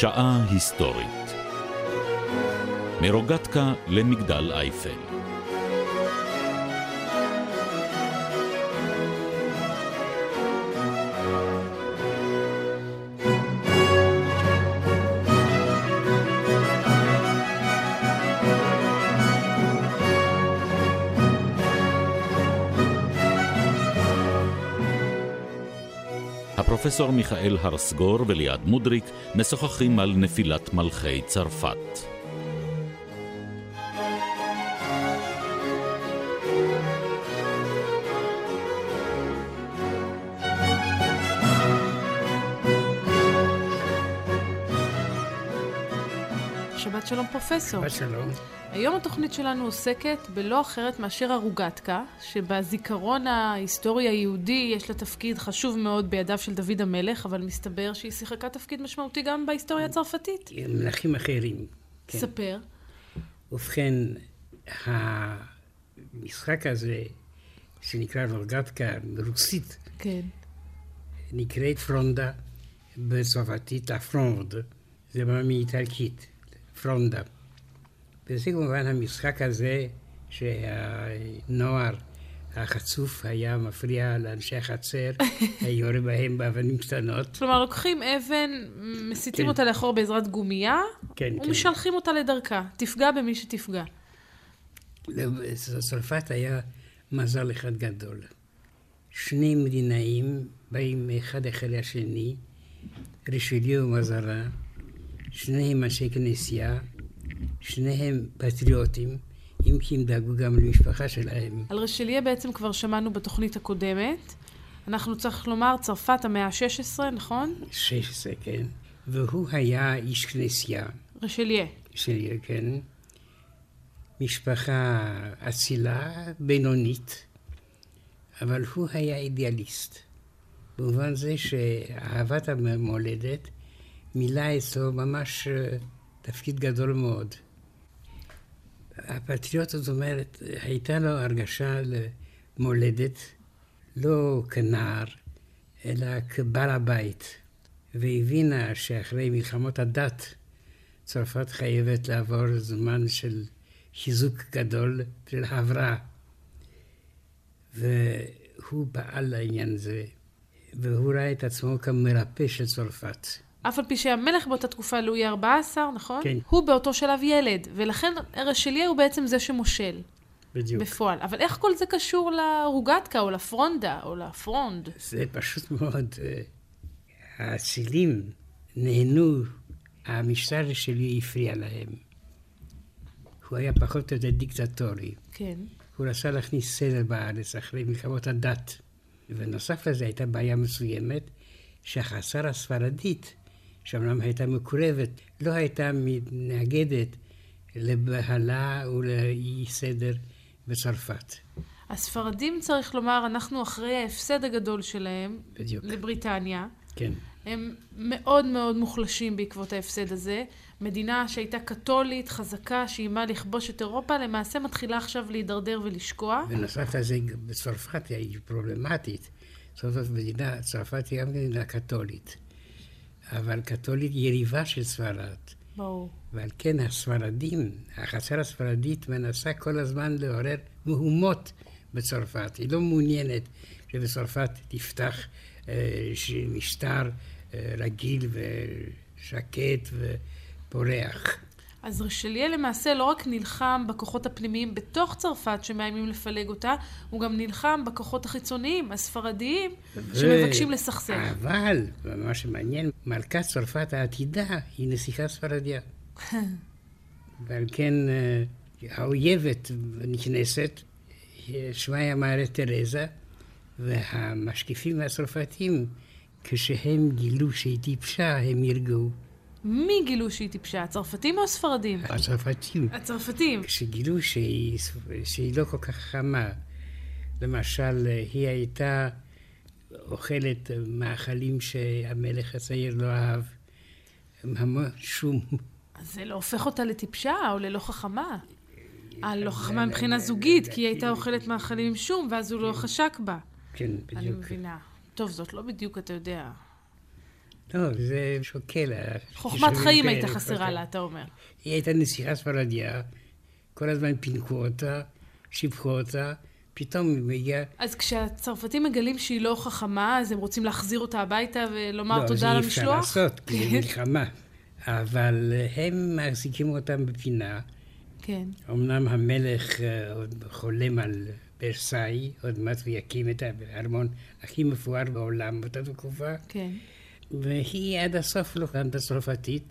שעה היסטורית. מרוגטקה למגדל אייפל הפרופסור מיכאל הרסגור וליעד מודריק משוחחים על נפילת מלכי צרפת. פרופסור. שבת שלום. היום התוכנית שלנו עוסקת בלא אחרת מאשר הרוגטקה, שבזיכרון ההיסטורי היהודי יש לה תפקיד חשוב מאוד בידיו של דוד המלך, אבל מסתבר שהיא שיחקה תפקיד משמעותי גם בהיסטוריה הצרפתית. מלכים אחרים. כן. ספר. ובכן, המשחק הזה, שנקרא רוגטקה ברוסית, כן. נקראת פרונדה בצרפתית, הפרונד, זה בא מאיטלקית. פרונדה. וזה כמובן המשחק הזה שהנוער החצוף היה מפריע לאנשי החצר, יורה בהם באבנים קטנות. כלומר, לוקחים אבן, מסיטים כן. אותה לאחור בעזרת גומייה, כן, ומשלחים כן. אותה לדרכה. תפגע במי שתפגע. לצרפת היה מזל אחד גדול. שני מדינאים באים אחד אחרי השני, רישליו ומזרה, שניהם אנשי כנסייה, שניהם פטריוטים, אם כי הם דאגו גם למשפחה שלהם. על רשליה בעצם כבר שמענו בתוכנית הקודמת. אנחנו צריך לומר צרפת המאה ה-16, נכון? 16, כן. והוא היה איש כנסייה. רשליה. רשליה, כן. משפחה אצילה, בינונית, אבל הוא היה אידיאליסט. במובן זה שאהבת המולדת מילא אצלו ממש אה, תפקיד גדול מאוד. הפטריוט, זאת אומרת, הייתה לו הרגשה למולדת, לא כנער, אלא כבעל הבית, והבינה שאחרי מלחמות הדת, צרפת חייבת לעבור זמן של חיזוק גדול של הבראה. והוא פעל לעניין זה, והוא ראה את עצמו כמרפא של צרפת. אף על פי שהמלך באותה תקופה לואי ה-14, נכון? כן. הוא באותו שלב ילד, ולכן רשליה הוא בעצם זה שמושל. בדיוק. בפועל. אבל איך כל זה קשור לרוגטקה, או לפרונדה, או לפרונד? זה פשוט מאוד. אה, האצילים נהנו, המשטר שלי הפריע להם. הוא היה פחות או יותר דיקטטורי. כן. הוא רצה להכניס סדר בארץ אחרי מלחמות הדת. ונוסף לזה הייתה בעיה מסוימת, שהחצר הספרדית שאומנם הייתה מקורבת, לא הייתה מתנגדת לבהלה ולאי סדר בצרפת. הספרדים, צריך לומר, אנחנו אחרי ההפסד הגדול שלהם, בדיוק. לבריטניה. כן. הם מאוד מאוד מוחלשים בעקבות ההפסד הזה. מדינה שהייתה קתולית, חזקה, שאיימה לכבוש את אירופה, למעשה מתחילה עכשיו להידרדר ולשקוע. בנוסף לזה, בצרפת היא פרובלמטית. זאת אומרת, מדינה, צרפת היא גם מדינה קתולית. אבל קתולית יריבה של ספרד. ברור. ועל כן הספרדים, החצר הספרדית מנסה כל הזמן לעורר מהומות בצרפת. היא לא מעוניינת שבצרפת תפתח אה, משטר אה, רגיל ושקט ופורח. אז רשליה למעשה לא רק נלחם בכוחות הפנימיים בתוך צרפת שמאיימים לפלג אותה, הוא גם נלחם בכוחות החיצוניים, הספרדיים, ו... שמבקשים לסכסך. אבל, מה שמעניין, מלכת צרפת העתידה היא נסיכה ספרדיה. ועל כן אה, האויבת נכנסת, שמה היה מערת תרזה, והמשקיפים הצרפתים, כשהם גילו שהיא טיפשה, הם ירגעו. מי גילו שהיא טיפשה? הצרפתים או הספרדים? הצרפתים. הצרפתים. כשגילו שהיא, שהיא לא כל כך חמה. למשל, היא הייתה אוכלת מאכלים שהמלך הצעיר לא אהב, המון שום. זה לא הופך אותה לטיפשה או ללא חכמה. הלא חכמה מבחינה זוגית, כי היא הייתה אוכלת מאכלים עם שום, ואז הוא לא חשק בה. כן, בדיוק. אני מבינה. טוב, זאת לא בדיוק, אתה יודע, לא, זה שוקל. חוכמת חיים כן, הייתה חסרה. לה, אתה אומר. היא הייתה נסיכה ספרדיה, כל הזמן פינקו אותה, שיבחו אותה, פתאום היא מגיעה... אז כשהצרפתים מגלים שהיא לא חכמה, אז הם רוצים להחזיר אותה הביתה ולומר לא, תודה על זה אי אפשר המשלוח? לעשות, כי כן. זה מלחמה. אבל הם מחזיקים אותם בפינה. כן. אמנם המלך אה, עוד חולם על ורסאי, עוד מעט הוא יקים את הארמון הכי מפואר בעולם באותה תקופה, כן. והיא עד הסוף לא למדה צרפתית,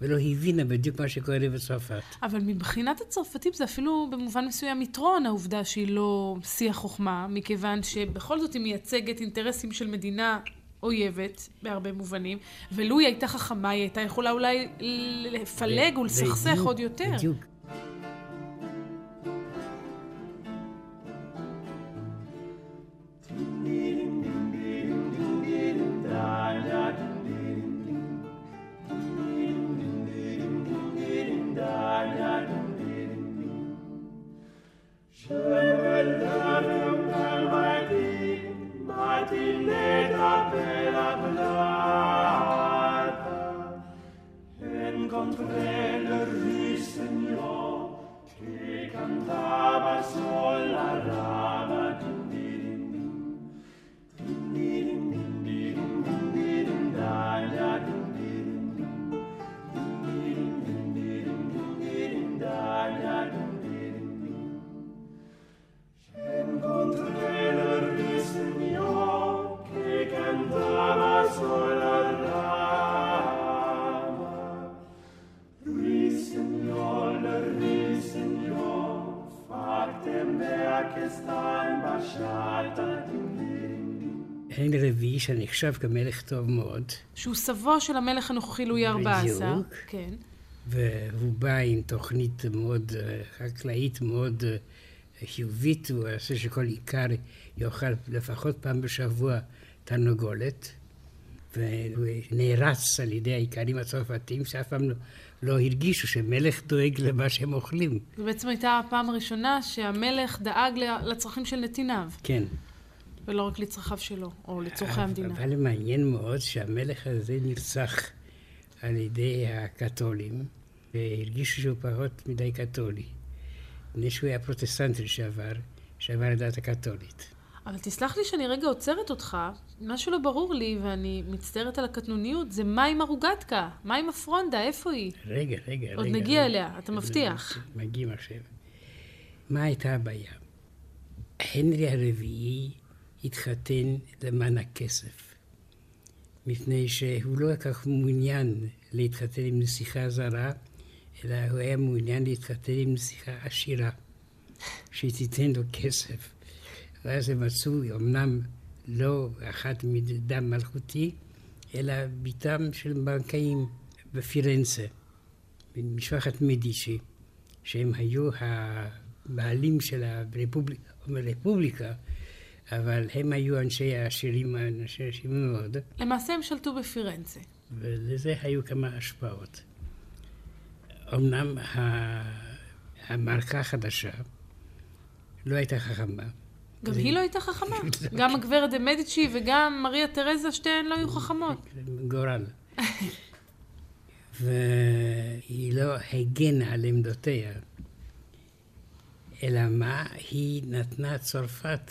ולא הבינה בדיוק מה שקורה בצרפת. אבל מבחינת הצרפתים זה אפילו במובן מסוים יתרון, העובדה שהיא לא שיא החוכמה, מכיוון שבכל זאת היא מייצגת אינטרסים של מדינה אויבת, בהרבה מובנים, ולו היא הייתה חכמה, היא הייתה יכולה אולי לפלג ולסכסך עוד יותר. בדיוק. Encontré le ruisseau רביעי, שנחשב כמלך טוב מאוד, שהוא סבו של המלך הנוכחי לואי ה-14. בדיוק. כן. והוא בא עם תוכנית מאוד אה, חקלאית, מאוד אה, חיובית, הוא עושה שכל עיקר יאכל לפחות פעם בשבוע תרנגולת, והוא נערץ על ידי האיכרים הצרפתים, שאף פעם לא, לא הרגישו שמלך דואג למה שהם אוכלים. זו בעצם הייתה הפעם הראשונה שהמלך דאג לצרכים של נתיניו, כן. ולא רק לצרכיו שלו, או לצורכי המדינה. אבל מעניין מאוד שהמלך הזה נרצח על ידי הקתולים, והרגישו שהוא פחות מדי קתולי. מפני שהוא היה פרוטסטנט לשעבר, שעבר לדת הקתולית. אבל תסלח לי שאני רגע עוצרת אותך, משהו לא ברור לי, ואני מצטערת על הקטנוניות, זה מה עם הרוגטקה? מה עם הפרונדה? איפה היא? רגע, רגע, רגע. עוד נגיע רגע. אליה, אתה מבטיח. מגיעים עכשיו. מה הייתה הבעיה? הנרי הרביעי התחתן למען הכסף, מפני שהוא לא כך מעוניין להתחתן עם נסיכה זרה, אלא הוא היה מעוניין להתחתן עם נסיכה עשירה, שתיתן לו כסף. ואז הם מצאו, אמנם לא אחת מדם מלכותי, אלא בתם של בנקאים בפירנצה, ממשפחת מדיצ'י, שהם היו הבעלים של הרפובליקה, הרפובליקה, אבל הם היו אנשי העשירים, אנשי עשירים מאוד, למעשה הם שלטו בפירנצה. ולזה היו כמה השפעות. אמנם ה- המלכה החדשה לא הייתה חכמה. גם היא לא הייתה חכמה. גם הגברת דה מדיצ'י וגם מריה תרזה, שתיהן לא היו חכמות. גורל. והיא לא הגנה על עמדותיה, אלא מה? היא נתנה צרפת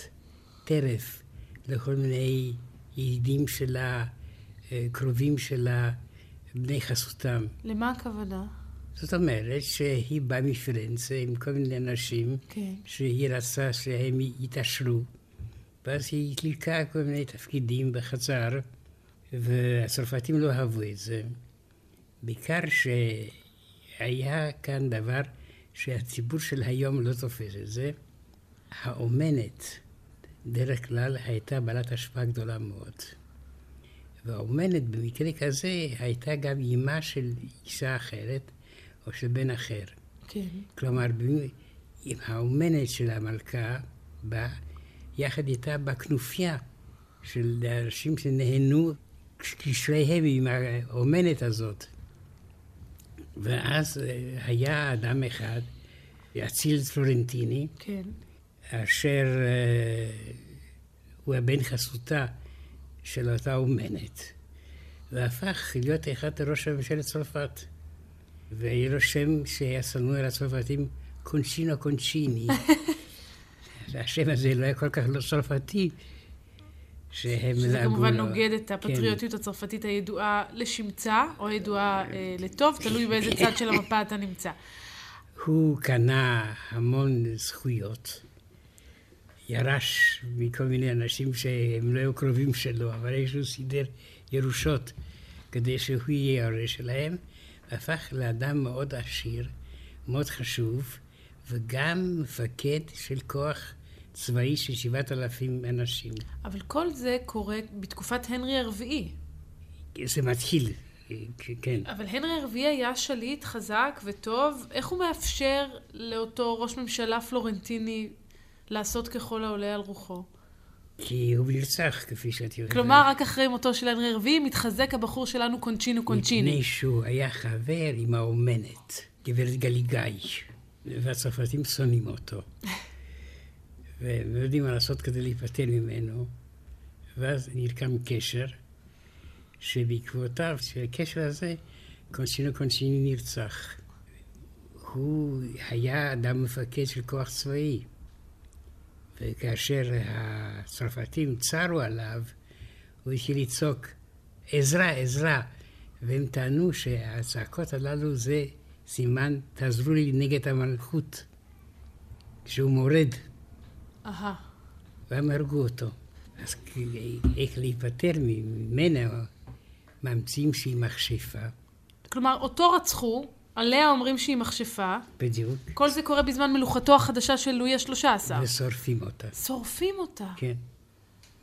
טרף לכל מיני ידידים שלה, אה, קרובים שלה, בני חסותם. למה הכוונה? זאת אומרת שהיא באה מפרנצה עם כל מיני אנשים כן. שהיא רצה שהם יתעשרו, ואז היא קילקה כל מיני תפקידים בחצר, והצרפתים לא אהבו את זה. בעיקר שהיה כאן דבר שהציבור של היום לא תופס את זה. האומנת, דרך כלל, הייתה בעלת השפעה גדולה מאוד. והאומנת במקרה כזה הייתה גם אימה של אישה אחרת או של בן אחר. כן. כלומר, אם האומנת של המלכה באה, יחד איתה בכנופיה של אנשים שנהנו קשריהם עם האומנת הזאת. ואז אה, היה אדם אחד, אציל פלורנטיני, כן. אשר אה, הוא הבן חסותה של אותה אומנת. והפך להיות אחד ראש הממשלת צרפת. והיה לו שם שהיה שנוא על הצרפתים, קונצ'ינו קונצ'יני. השם הזה לא היה כל כך לא צרפתי, שהם שזה לעגו כמובן לו. נוגד את כן. הפטריוטיות הצרפתית הידועה לשמצה, או הידועה אה, לטוב, תלוי באיזה צד של המפה אתה נמצא. הוא קנה המון זכויות. ירש מכל מיני אנשים שהם לא היו קרובים שלו, אבל איכשהו סידר ירושות כדי שהוא יהיה היורש שלהם, והפך לאדם מאוד עשיר, מאוד חשוב, וגם מפקד של כוח צבאי של שבעת אלפים אנשים. אבל כל זה קורה בתקופת הנרי הרביעי. זה מתחיל, כן. אבל הנרי הרביעי היה שליט חזק וטוב, איך הוא מאפשר לאותו ראש ממשלה פלורנטיני לעשות ככל העולה על רוחו? כי הוא נרצח, כפי שאת יודעת. כלומר, רק אחרי מותו של הנרי הרביעי מתחזק הבחור שלנו קונצ'ינו קונצ'יני. מפני שהוא היה חבר עם האומנת, גברת גליגאי, והצרפתים שונאים אותו. והם יודעים מה לעשות כדי להיפטר ממנו, ואז נרקם קשר, שבעקבותיו, של הקשר הזה, קונסינו קונסיני נרצח. הוא היה אדם מפקד של כוח צבאי, וכאשר הצרפתים צרו עליו, הוא התחיל לצעוק, עזרה, עזרה. והם טענו שהצעקות הללו זה סימן, תעזרו לי נגד המלכות, כשהוא מורד, אהה. והם הרגו אותו. אז איך להיפטר ממנה, ממציאים שהיא מכשפה, כלומר, אותו רצחו, עליה אומרים שהיא מכשפה, בדיוק, כל זה קורה בזמן מלוכתו החדשה של לואי השלושה עשר. ושורפים אותה. שורפים אותה. כן.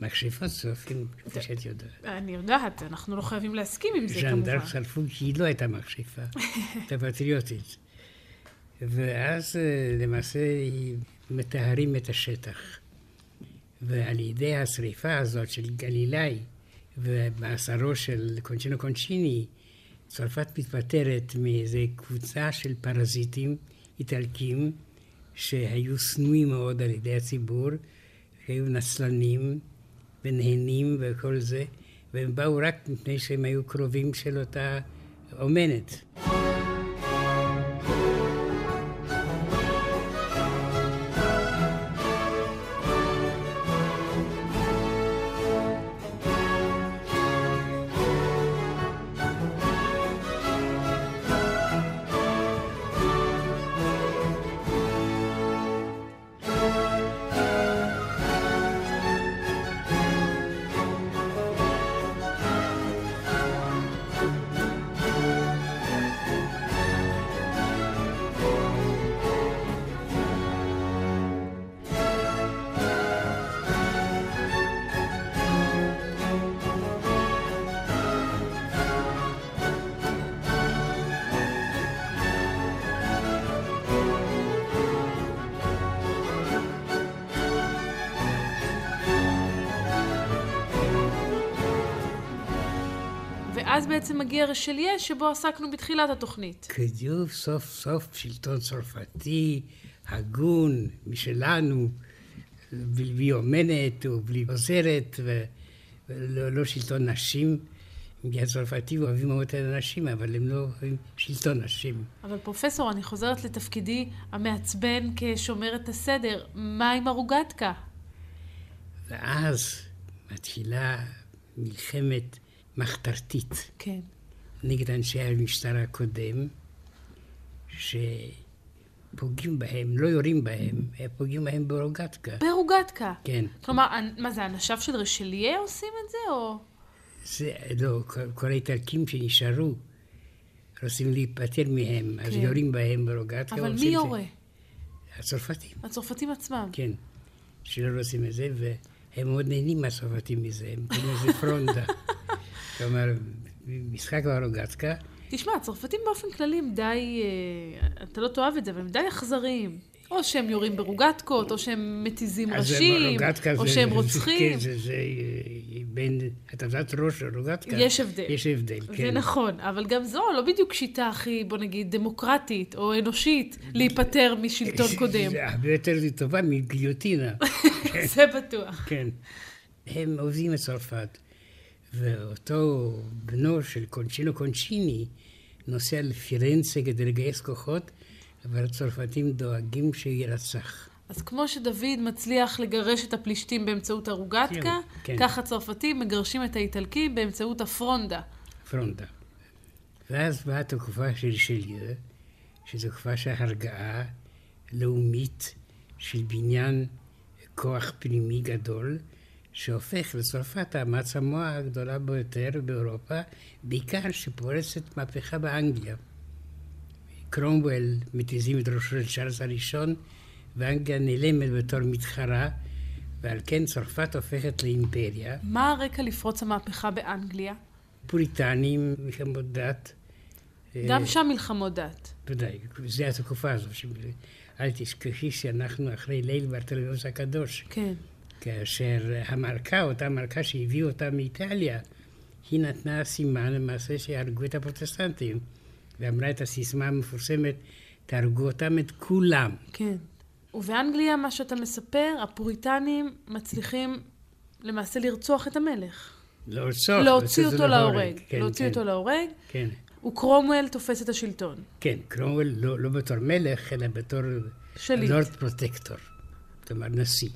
מכשפות שורפים, כפי שאת יודעת. אני יודעת, אנחנו לא חייבים להסכים עם זה ז'אן כמובן. דארק שרפו כי היא לא הייתה מכשפה, הייתה פטריוטית. ואז אה, למעשה מטהרים את השטח. ועל ידי השריפה הזאת של גלילאי ומאסרו של קונצ'ינו קונצ'יני, צרפת מתפטרת מאיזה קבוצה של פרזיטים איטלקים שהיו שנואים מאוד על ידי הציבור, שהיו נצלנים ונהנים וכל זה, והם באו רק מפני שהם היו קרובים של אותה אומנת. ואז בעצם מגיע רשליה, שבו עסקנו בתחילת התוכנית. בדיוק סוף סוף שלטון צרפתי, הגון, משלנו, בלי אומנת ובלי עוזרת, ולא לא שלטון נשים. כי הצרפתים אוהבים מאוד את הנשים, אבל הם לא אוהבים שלטון נשים. אבל פרופסור, אני חוזרת לתפקידי המעצבן כשומרת הסדר. מה עם הרוגטקה? ואז מתחילה מלחמת מחתרתית כן. נגד אנשי המשטר הקודם, שפוגעים בהם, לא יורים בהם, הם פוגעים בהם ברוגטקה. ברוגטקה. כן. כלומר, מה זה, אנשיו של רשליה עושים את זה, או... זה, לא, כל, כל האיטלקים שנשארו רוצים להיפטר מהם, אז כן. יורים בהם ברוגטקה. אבל מי את זה. יורה? הצרפתים, הצרפתים עצמם. כן. שלא רוצים את זה, והם מאוד נהנים מהצרפתים מזה, הם קוראים לזה פרונדה. כלומר, משחק ברוגטקה, תשמע, הצרפתים באופן כללי הם די... אה, אתה לא תאהב את זה, אבל הם די אכזריים. או שהם יורים ברוגטקות, או שהם מתיזים ראשים, או זה- שהם זה- רוצחים. כן, זה, זה אה, בין, יודעת ראש רוגטקה? יש הבדל. יש הבדל, כן. זה נכון, אבל גם זו לא בדיוק שיטה הכי, בוא נגיד, דמוקרטית או אנושית להיפטר משלטון קודם. זה הרבה יותר טובה מגיליוטינה. זה בטוח. כן. הם עובדים את צרפת, ואותו בנו של קונצ'ינו קונצ'יני נוסע לפירנצה כדי לגייס כוחות, אבל הצרפתים דואגים שיירצח. אז כמו שדוד מצליח לגרש את הפלישתים באמצעות הרוגטקה, כן, כן. כך הצרפתים מגרשים את האיטלקים באמצעות הפרונדה. פרונדה. ואז באה התקופה של שליו, שזו תקופה של הרגעה לאומית של בניין כוח פנימי גדול, שהופך לצרפת המעצמה הגדולה ביותר באירופה, בעיקר שפורצת מהפכה באנגליה. קרומוול מתיזים את ראשו של צ'ארלס הראשון, ואנגליה נעלמת בתור מתחרה, ועל כן צרפת הופכת לאימפריה. מה הרקע לפרוץ המהפכה באנגליה? פוריטנים, מלחמות דת. גם אה, שם מלחמות דת. ודאי, זה התקופה הזו. אל תשכחי שאנחנו אחרי ליל ברטלמיוס הקדוש, כן. כאשר המלכה, אותה מלכה שהביאו אותה מאיטליה, היא נתנה סימן למעשה שיהרגו את הפרוטסטנטים, ואמרה את הסיסמה המפורסמת, תהרגו אותם את כולם. כן. ובאנגליה, מה שאתה מספר, הפוריטנים מצליחים למעשה לרצוח את המלך. לרצוח, להוציא אותו להורג. כן, להוציא כן, אותו להורג, כן, וקרומוול תופס את השלטון. כן, קרומוול לא, לא בתור מלך, אלא בתור שליט. Lord Protector, כלומר נשיא,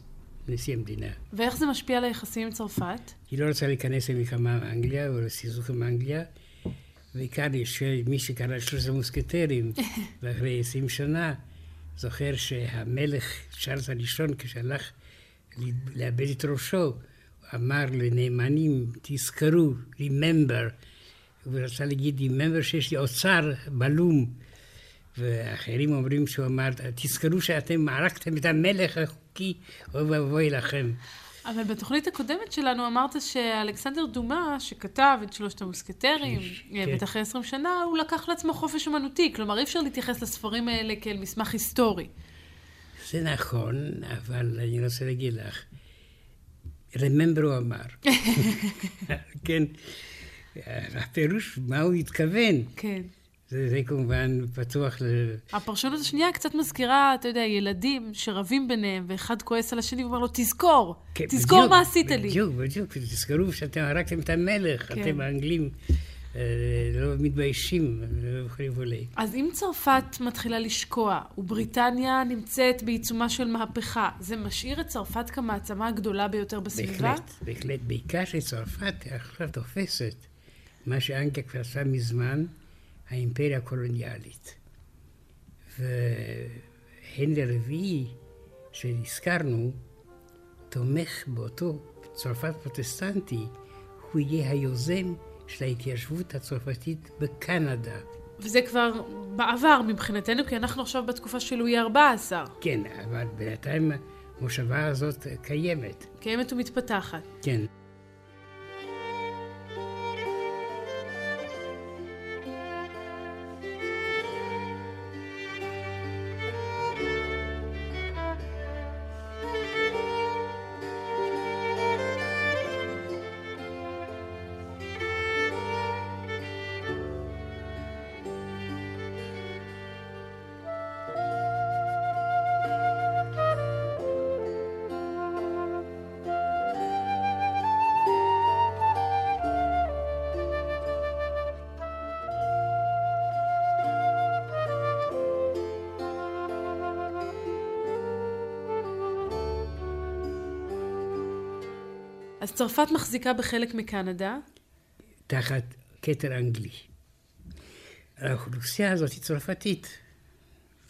נשיא המדינה. ואיך זה משפיע על היחסים עם צרפת? הוא לא רוצה להיכנס למלחמה עם אנגליה או לסכסוך עם אנגליה. בעיקר יש מי שקרא שלושת המוסקטרים, ואחרי עשרים שנה, זוכר שהמלך צ'ארלס הראשון, כשהלך לאבד את ראשו, אמר לנאמנים, תזכרו, remember, הוא רצה להגיד, remember שיש לי אוצר בלום. ואחרים אומרים שהוא אמר, תזכרו שאתם הרגתם את המלך אוי ואבוי לכם. אבל בתוכנית הקודמת שלנו אמרת שאלכסנדר דומה, שכתב את שלושת המוסקטרים, אה, כן. בטח אחרי 20 שנה, הוא לקח לעצמו חופש אומנותי. כלומר, אי אפשר להתייחס לספרים האלה כאל מסמך היסטורי. זה נכון, אבל אני רוצה להגיד לך, remember הוא אמר. כן, הפירוש, מה הוא התכוון, כן. זה, זה כמובן פתוח ל... הפרשנות השנייה קצת מזכירה, אתה יודע, ילדים שרבים ביניהם, ואחד כועס על השני ואומר לו, תזכור, כן, תזכור בדיוק, מה עשית לי. בדיוק, בדיוק, תזכרו שאתם הרגתם את המלך, כן. אתם האנגלים אה, לא מתביישים, וכולי וכולי. אז אם צרפת מתחילה לשקוע, ובריטניה נמצאת בעיצומה של מהפכה, זה משאיר את צרפת כמעצמה הגדולה ביותר בסביבה? בהחלט, בהחלט, בעיקר שצרפת עכשיו תופסת מה שאנגליה כבר עשה מזמן, האימפריה הקולוניאלית. והנרי הרביעי שהזכרנו, תומך באותו צרפת פרוטסטנטי, הוא יהיה היוזם של ההתיישבות הצרפתית בקנדה. וזה כבר בעבר מבחינתנו, כי אנחנו עכשיו בתקופה של לואי ה-14, כן, אבל בינתיים המושבה הזאת קיימת. קיימת ומתפתחת. כן. צרפת מחזיקה בחלק מקנדה, תחת כתר אנגלי. האוכלוסייה הזאת היא צרפתית,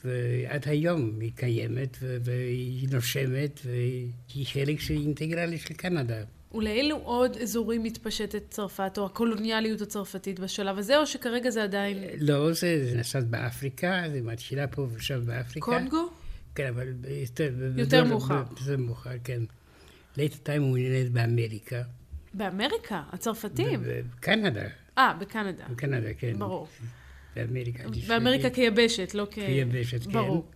ועד היום היא קיימת, והיא נושמת, והיא חלק של אינטגרלי של קנדה. ולאילו עוד אזורים מתפשטת צרפת, או הקולוניאליות הצרפתית בשלב הזה, או שכרגע זה עדיין לא, זה, זה נעשה באפריקה, זה מתחילה פה ושם באפריקה. קונגו? כן, אבל יותר, יותר מאוחר. יותר מאוחר, כן. לית טיים הוא מעוניינת באמריקה. באמריקה, הצרפתים. בקנדה, אה, בקנדה. בקנדה, כן. ברור. באמריקה. באמריקה כיבשת, לא כ... כיבשת, כן. ברור.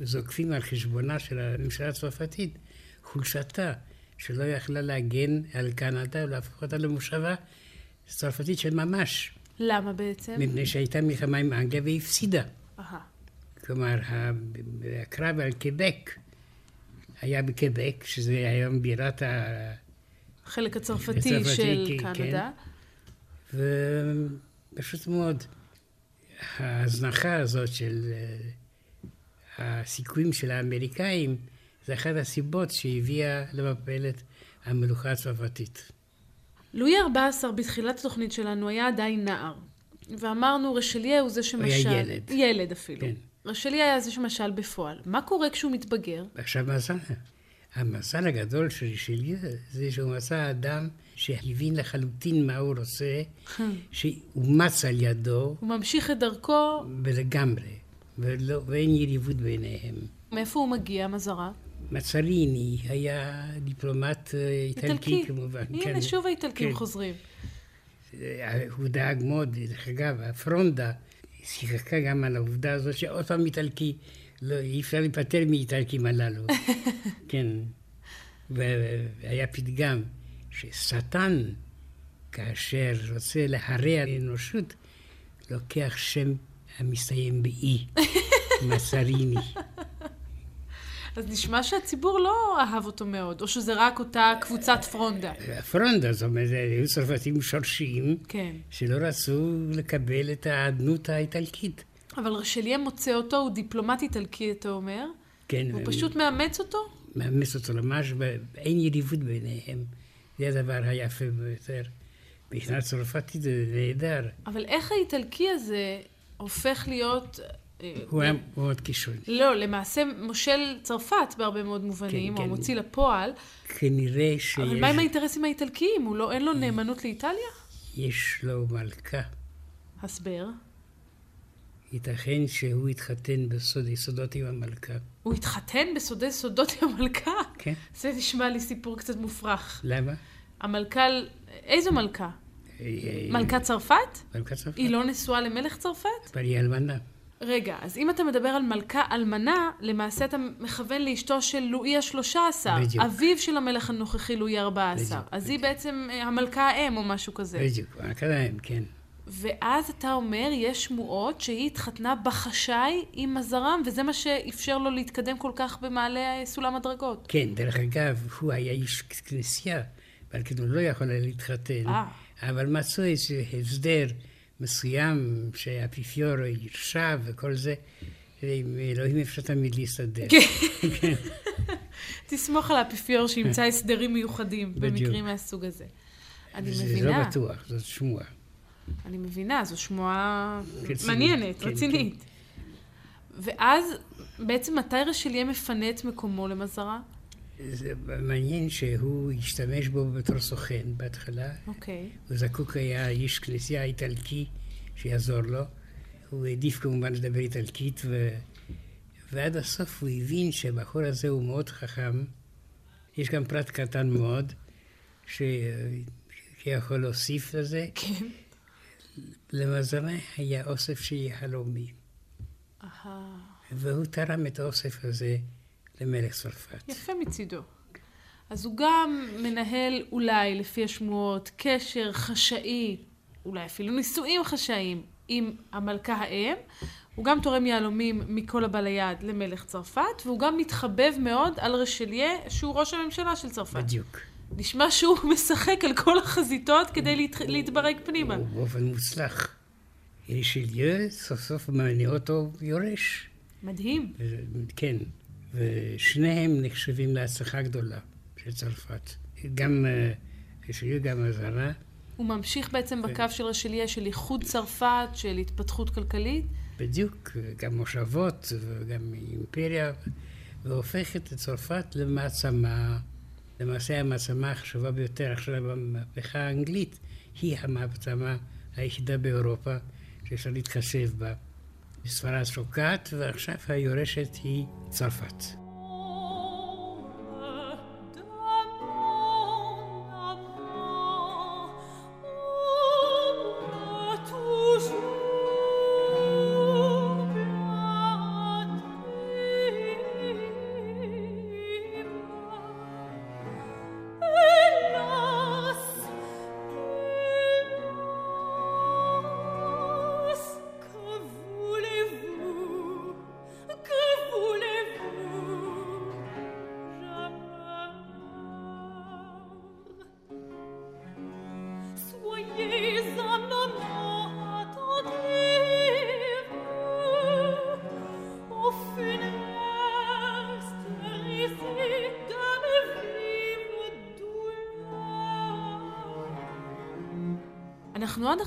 זוקפים על חשבונה של הממשלה הצרפתית חולשתה, שלא יכלה להגן על קנדה ולהפוך אותה למושבה צרפתית של ממש, למה בעצם? מפני שהייתה מלחמה עם אנגליה והפסידה. אהה. כלומר, הקרב על קבק היה בקבק, שזה היום בירת החלק הצרפתי הצרפתי, של כן, קנדה. ופשוט מאוד, ההזנחה הזאת של אה, הסיכויים של האמריקאים, זה אחת הסיבות שהביאה למפלת המלוכה הצרפתית. לואי ה-14 בתחילת התוכנית שלנו היה עדיין נער. ואמרנו, רשליה הוא זה שמשל... היה ילד. ילד אפילו. כן. רשליה היה זה שמשל בפועל. מה קורה כשהוא מתבגר? ועכשיו מזל. המזל הגדול של רישליה זה שהוא מצא אדם שהבין לחלוטין מה הוא רוצה, שאומץ על ידו, הוא ממשיך את דרכו, ולגמרי, ולא, ואין יריבות ביניהם. מאיפה הוא מגיע, מזרה? מצריני היה דיפלומט אה, איטלקי כמובן. הנה, כן. שוב האיטלקים כן. חוזרים. אה, הוא דאג מאוד, דרך אגב, הפרונדה שיחקה גם על העובדה הזאת שעוד פעם איטלקי, לא, אי אפשר להיפטר מאיטלקים הללו. כן. והיה פתגם ששטן, כאשר רוצה להרע לאנושות, לוקח שם המסתיים באי, מסריני. אז נשמע שהציבור לא אהב אותו מאוד, או שזה רק אותה קבוצת פרונדה. הפרונדה, זאת אומרת, היו צרפתים שורשיים, כן. שלא רצו לקבל את האדנות האיטלקית. אבל רשליה מוצא אותו, הוא דיפלומט איטלקי, אתה אומר. כן, הוא פשוט מאמץ אותו? מאמץ אותו ממש, ואין יריבות ביניהם. זה הדבר היפה ביותר. מבחינה צרפתית זה נהדר. אבל איך האיטלקי הזה הופך להיות... אה, הוא היה מאוד כישרוני. לא, למעשה מושל צרפת בהרבה מאוד מובנים, כן, או כן. מוציא לפועל. כנראה שיש אבל מה עם האינטרסים האיטלקיים? הוא לא, אין לו נאמנות לאיטליה? יש לו מלכה. הסבר. ייתכן שהוא התחתן בסוד יסודות עם המלכה. הוא התחתן בסודי סודות עם המלכה? כן. זה נשמע לי סיפור קצת מופרך. למה? המלכה... איזו מלכה? אה, מלכת צרפת? מלכת צרפת. היא לא נשואה למלך צרפת? אבל היא אלמנה. רגע, אז אם אתה מדבר על מלכה אלמנה, למעשה אתה מכוון לאשתו של לואי השלושה עשר, בדיוק. אביו של המלך הנוכחי לואי ארבע עשר. בדיוק, אז היא בעצם אה, המלכה האם או משהו כזה. בדיוק, מלכת האם, כן. ואז אתה אומר, יש שמועות שהיא התחתנה בחשאי עם מזרם, וזה מה שאפשר לו להתקדם כל כך במעלה סולם הדרגות. כן, דרך אגב, הוא היה איש כנסייה, ועל כן הוא לא יכול היה להתחתן. אה. אבל מצאו איזה הסדר מסוים שהאפיפיור הרשה וכל זה, אלוהים אפשר תמיד להסתדר. כן. תסמוך על האפיפיור שימצא הסדרים מיוחדים. במקרים מהסוג הזה. אני זה מבינה. לא בטוח, זאת שמועה. אני מבינה, זו שמועה מעניינת, כן, רצינית. ואז, בעצם מתי רשליה מפנה את מקומו למזרה? זה מעניין שהוא השתמש בו בתור סוכן בהתחלה. אוקיי. הוא זקוק היה איש כנסייה איטלקי שיעזור לו. הוא העדיף כמובן לדבר איטלקית, ו... ועד הסוף הוא הבין שהבחור הזה הוא מאוד חכם. יש גם פרט קטן מאוד, שיכול להוסיף לזה. כן. למזלה היה אוסף שיהלומי, אהה. והוא תרם את האוסף הזה למלך צרפת. יפה מצידו. אז הוא גם מנהל אולי, לפי השמועות, קשר חשאי, אולי אפילו נישואים חשאיים, עם המלכה האם. הוא גם תורם יהלומים מכל הבא ליד למלך צרפת, והוא גם מתחבב מאוד על רשליה, שהוא ראש הממשלה של צרפת. בדיוק. נשמע שהוא משחק על כל החזיתות כדי להת... להתברג פנימה. הוא באופן מוצלח. רישליו סוף סוף ממנה אותו יורש. מדהים. כן, ושניהם נחשבים להצלחה גדולה של צרפת. גם אה, רישליו, גם הזרה. הוא ממשיך בעצם בקו של רשליה של איחוד צרפת, של התפתחות כלכלית. בדיוק, גם מושבות וגם אימפריה, והופכת את צרפת למעצמה. למעשה המעצמה החשובה ביותר עכשיו במהפכה האנגלית היא המעצמה היחידה באירופה שאפשר להתחשב בה. ספרד שוקעת, ועכשיו היורשת היא צרפת.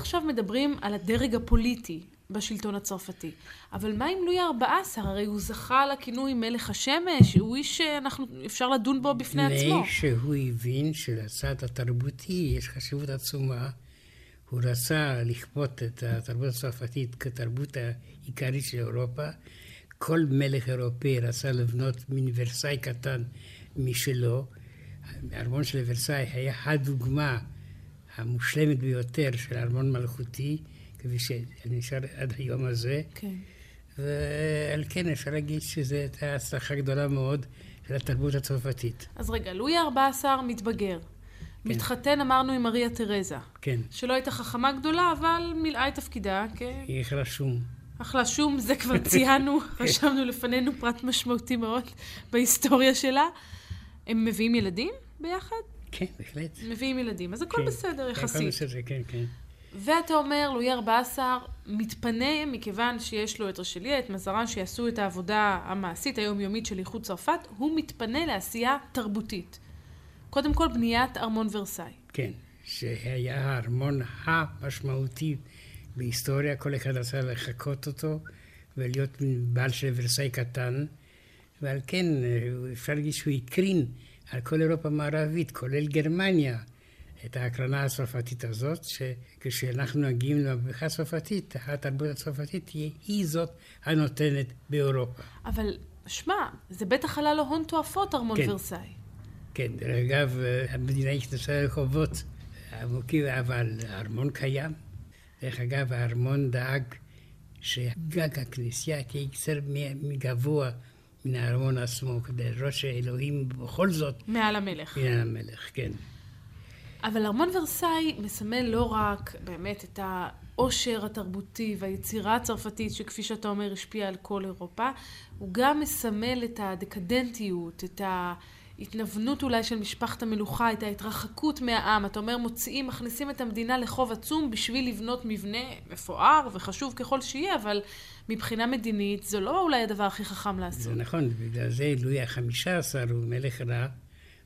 עכשיו מדברים על הדרג הפוליטי בשלטון הצרפתי, אבל מה עם לואי ה-14? הרי הוא זכה לכינוי מלך השמש, הוא איש שאנחנו, אפשר לדון בו בפני עצמו. מפני שהוא הבין שלצד התרבותי יש חשיבות עצומה. הוא רצה לכפות את התרבות הצרפתית כתרבות העיקרית של אירופה. כל מלך אירופאי רצה לבנות מין ורסאי קטן משלו. הארמון של ורסאי היה הדוגמה המושלמת ביותר של ארמון מלכותי, כפי שנשאר עד היום הזה. כן. ועל כן אפשר להגיד שזו הייתה הצלחה גדולה מאוד של התרבות הצרפתית. אז רגע, לואי ה-14 מתבגר. כן. מתחתן, אמרנו, עם מריה תרזה. כן. שלא הייתה חכמה גדולה, אבל מילאה את תפקידה כ... היא אכלה שום. אכלה שום, זה כבר ציינו, רשמנו לפנינו פרט משמעותי מאוד בהיסטוריה שלה. הם מביאים ילדים ביחד? כן, בהחלט. מביאים ילדים, אז הכל כן. בסדר הכל יחסית. בסדר, כן, כן. ואתה אומר, לואי 14 מתפנה מכיוון שיש לו את רשליה, את מזרן, שיעשו את העבודה המעשית היומיומית של איחוד צרפת, הוא מתפנה לעשייה תרבותית. קודם כל, בניית ארמון ורסאי. כן, שהיה הארמון המשמעותי בהיסטוריה, כל אחד רצה לחקות אותו ולהיות בעל של ורסאי קטן, ועל כן אה, אפשר להגיד שהוא הקרין על כל אירופה המערבית, כולל גרמניה, את ההקרנה הצרפתית הזאת, שכשאנחנו מגיעים למהפכה הצרפתית, התרבות הצרפתית תהיה היא זאת הנותנת באירופה. אבל, שמע, זה בטח עלה לו הון תועפות, ארמון כן. ורסאי. כן, אגב, המדינה השתתפה לרחובות עמוקים, אבל הארמון קיים. דרך אגב, הארמון דאג שגג הכנסייה תהיה קצר מגבוה מן הארמון עצמו, כדי לראות שאלוהים בכל זאת מעל המלך. מן המלך, כן. אבל ארמון ורסאי מסמל לא רק באמת את העושר התרבותי והיצירה הצרפתית, שכפי שאתה אומר השפיעה על כל אירופה, הוא גם מסמל את הדקדנטיות, את ההתנוונות אולי של משפחת המלוכה, את ההתרחקות מהעם. אתה אומר, מוציאים, מכניסים את המדינה לחוב עצום בשביל לבנות מבנה מפואר וחשוב ככל שיהיה, אבל מבחינה מדינית זה לא אולי הדבר הכי חכם לעשות. זה נכון, בגלל זה לואי החמישה עשר הוא מלך רע,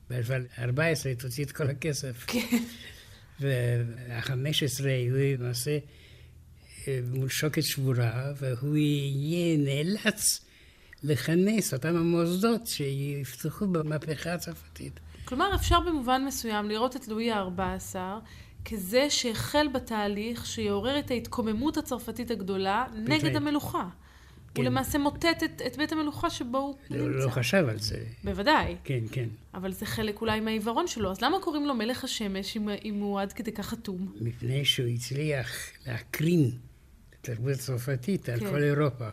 אבל 14 תוציא את כל הכסף. כן. וה-15 הוא למעשה אה, מול שוקת שבורה, והוא יהיה נאלץ לכנס אותם המוסדות שיפתחו במהפכה הצרפתית. כלומר, אפשר במובן מסוים לראות את לואי ה-14 כזה שהחל בתהליך שיעורר את ההתקוממות הצרפתית הגדולה נגד בהחלט. המלוכה. כן. הוא למעשה מוטט את, את בית המלוכה שבו הוא לא, נמצא. לא חשב על זה. בוודאי, כן, כן. אבל זה חלק אולי מהעיוורון שלו. אז למה קוראים לו מלך השמש אם, אם הוא עד כדי כך אטום? מפני שהוא הצליח להקרין את התרבות הצרפתית על כן. כל אירופה.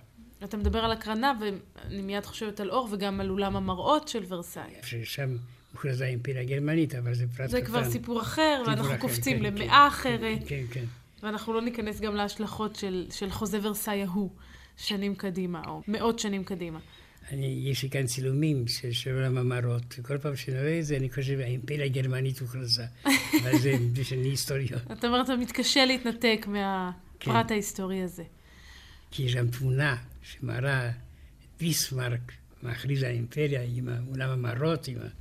אתה מדבר על הקרנה, ואני מיד חושבת על אור, וגם על אולם המראות של ורסאי. ששם הוכרזה האימפריה הגרמנית, אבל זה פרט זה קטן. כבר סיפור אחר, סיפור ואנחנו אחר, קופצים כן, למאה כן, אחרת, כן, כן. ואנחנו לא ניכנס גם להשלכות של, של חוזה ורסאי ההוא, שנים קדימה, או מאות שנים קדימה. אני, יש לי כאן צילומים של של עולם המראות, וכל פעם שאני רואה את זה, אני חושב שהאימפריה הגרמנית הוכרזה. אבל זה מפני שאני היסטוריון. אתה אומר, אתה מתקשה להתנתק מהפרט כן. ההיסטורי הזה. כי יש שם תמונה שמראה את ביסמרק מכריז על האימפריה עם אולם המראות, עם ה...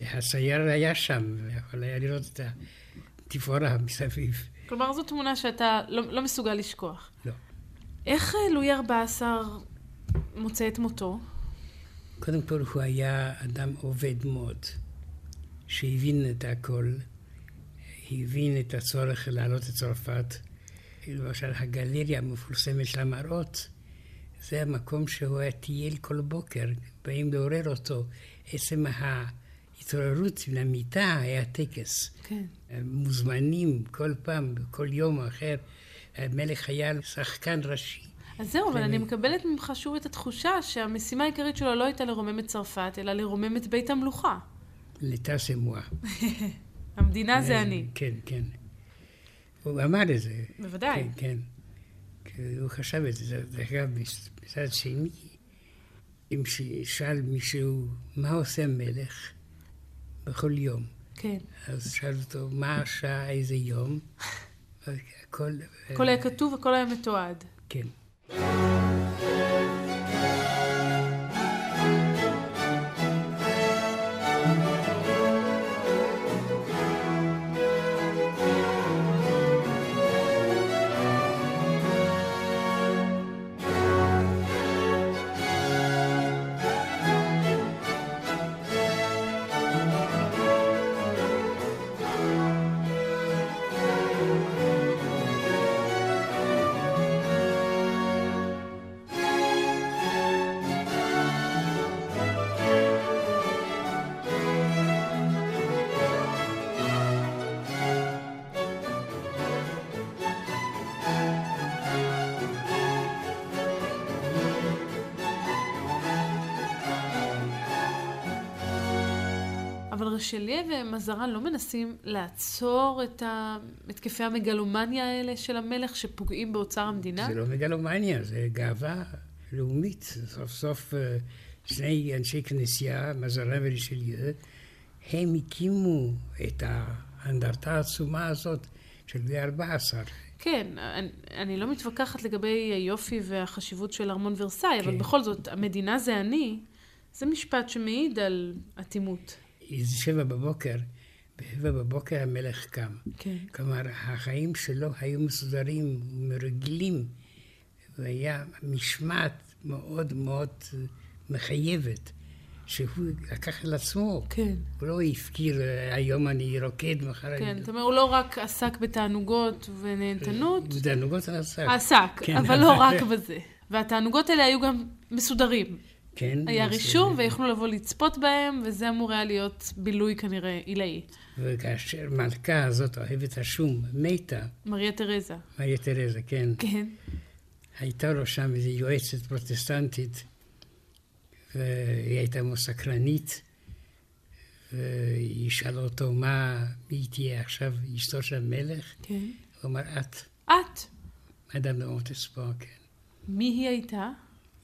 הסייר היה שם, ויכול היה לראות את התפאורה מסביב. כלומר, זו תמונה שאתה לא, לא מסוגל לשכוח. לא. איך אה, לואי 14 מוצא את מותו? קודם כל הוא היה אדם עובד מאוד, שהבין את הכל, הבין את הצורך לעלות את צרפת. למשל, הגלריה המפורסמת של המראות, זה המקום שהוא היה טייל כל בוקר, באים לעורר אותו. עצם ההתעוררות למיטה היה טקס. כן. מוזמנים כל פעם, כל יום אחר. המלך היה שחקן ראשי. אז זהו, אבל כן. אני מקבלת ממך שוב את התחושה שהמשימה העיקרית שלו לא הייתה לרומם את צרפת, אלא לרומם את בית המלוכה. לטה סמואה. המדינה זה אני. כן, כן. הוא אמר את זה. בוודאי. כן, כן. הוא חשב את זה. דרך אגב, מצד שני, אם שאל מישהו, מה עושה המלך בכל יום? כן. אז שאל אותו, מה השעה, איזה יום? הכל... הכל היה כתוב, הכל היה מתועד. כן. רשליה ומזרן לא מנסים לעצור את התקפי המגלומניה האלה של המלך שפוגעים באוצר המדינה? זה לא מגלומניה, זה גאווה לאומית. סוף סוף אה, שני אנשי כנסייה, מזרן ורשליה, הם הקימו את האנדרטה העצומה הזאת של לואי ה-14. כן, אני, אני לא מתווכחת לגבי היופי והחשיבות של ארמון ורסאי, כן. אבל בכל זאת, המדינה זה אני, זה משפט שמעיד על אטימות. זה שבע בבוקר, בשבע בבוקר המלך קם. כן. כלומר, החיים שלו היו מסודרים, מרגלים, והיה משמעת מאוד מאוד מחייבת. שהוא לקח על עצמו. כן. הוא לא הפקיר, היום אני רוקד, מחר כן, אני... זאת אומרת, הוא לא רק עסק בתענוגות ונהנתנות. בתענוגות עסק. עסק, כן. אבל לא רק בזה. והתענוגות האלה היו גם מסודרים. כן. היה רישום ויכלו לבוא לצפות בהם, וזה אמור היה להיות בילוי כנראה עילאי. וכאשר מלכה הזאת, אוהבת השום, מתה, מריה תרזה. מריה תרזה, כן, כן. הייתה לו שם איזו יועצת פרוטסטנטית, והיא הייתה מאוד סקרנית, והיא שאלה אותו, מה, מי תהיה עכשיו אשתו של המלך? כן. הוא אמר, את, את, אדם de מונטספור, כן. מי היא הייתה?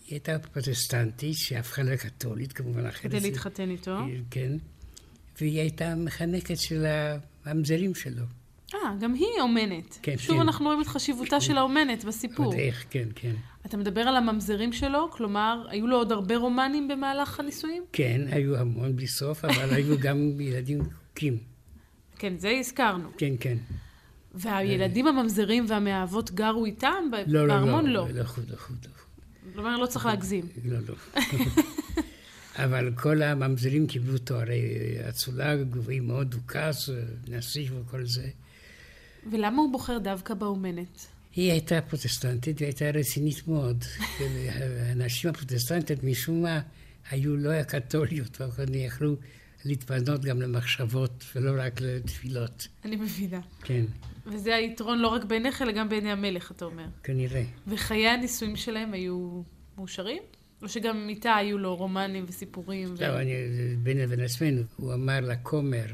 היא הייתה פרוטסטנטית שהפכה לקתולית, כמובן אחרת. כדי להתחתן איתו. כן. והיא הייתה מחנקת של הממזרים שלו. אה, גם היא אומנת. כן, שוב כן. אנחנו רואים את חשיבותה של האומנת בסיפור. עוד איך, כן, כן. אתה מדבר על הממזרים שלו? כלומר, היו לו עוד הרבה רומנים במהלך הנישואים? כן, היו המון בלי סוף, אבל היו גם ילדים קוקים. כן, זה הזכרנו. כן, כן. והילדים הממזרים והמאהבות גרו איתם? לא, לא, לא. בארמון לא. לא חוד, לא חוד, לא חוד. כלומר, לא צריך להגזים. לא, לא. אבל כל הממזרים קיבלו תוארי אצולה גבוהים מאוד, דוכס, נסיך וכל זה. ולמה הוא בוחר דווקא באומנת? היא הייתה פרוטסטנטית והייתה רצינית מאוד. הנשים הפרוטסטנטיות משום מה היו לא הקתוליות, אבל יכלו להתפנות גם למחשבות ולא רק לתפילות. אני מבינה. כן, וזה היתרון לא רק בעיניך, אלא גם בעיני המלך, אתה אומר. כנראה. וחיי הנישואים שלהם היו מאושרים? או שגם איתה היו לו רומנים וסיפורים? ו... לא, אני, בין לבין עצמנו, הוא אמר לכומר,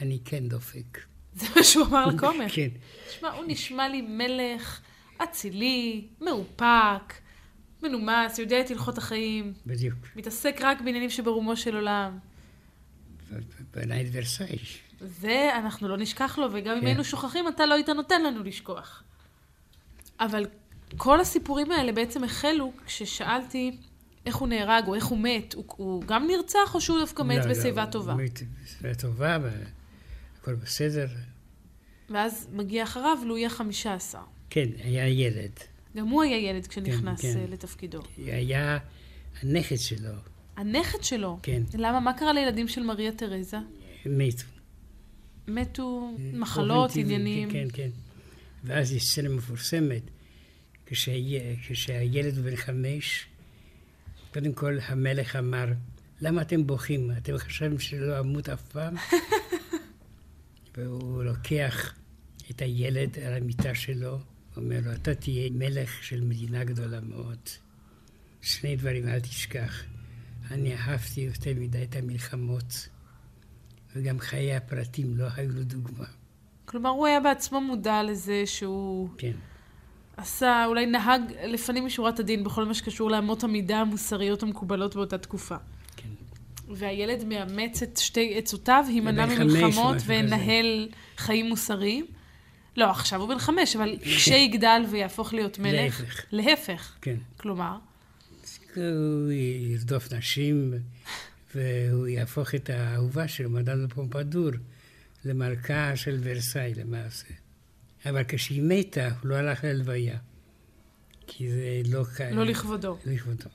אני כן דופק. זה מה שהוא אמר לכומר. כן. תשמע, הוא נשמע לי מלך אצילי, מאופק, מנומס, יודע את הלכות החיים, בדיוק. מתעסק רק בעניינים שברומו של עולם. בנה את ורסאי. זה אנחנו לא נשכח לו, וגם אם כן. היינו שוכחים, אתה לא היית נותן לנו לשכוח. אבל כל הסיפורים האלה בעצם החלו כששאלתי איך הוא נהרג או איך הוא מת. הוא, הוא גם נרצח או שהוא דווקא מת לא, לא, בשיבה הוא טובה? מת בשיבה טובה, והכל בסדר. ואז מגיע אחריו לואי החמישה עשר. כן, היה ילד. גם הוא היה ילד כשנכנס כן. אה, לתפקידו. היה הנכד שלו, הנכד שלו, כן, למה? מה קרה לילדים של מריה תרזה? מתו. מתו מחלות, באופן טבעי, עניינים. כן, כן. ואז יש סצנה מפורסמת, כשהיה- כשהילד הוא בן חמש, קודם כל המלך אמר, למה אתם בוכים? אתם חשבתם שלא אמות אף פעם? והוא לוקח את הילד על המיטה שלו, אומר לו, אתה תהיה מלך של מדינה גדולה מאוד. שני דברים אל תשכח. אני אהבתי יותר מדי את המלחמות, וגם חיי הפרטים לא היו לו דוגמה. כלומר, הוא היה בעצמו מודע לזה שהוא כן. עשה, אולי נהג לפנים משורת הדין בכל מה שקשור לאמות המידה המוסריות המקובלות באותה תקופה. כן. והילד מאמץ את שתי עצותיו, הימנע ממלחמות וינהל חיים מוסריים. לא, עכשיו הוא בן חמש, אבל כשיגדל ויהפוך להיות מלך... להפך. להפך. כן. כלומר, הוא ירדוף נשים, והוא יהפוך את האהובה שלו, מדאם פומפדור, למלכה של ורסאי למעשה. אבל כשהיא מתה, הוא לא הלך ללוויה. כי זה לא קל. לא לכבודו. לכבודו.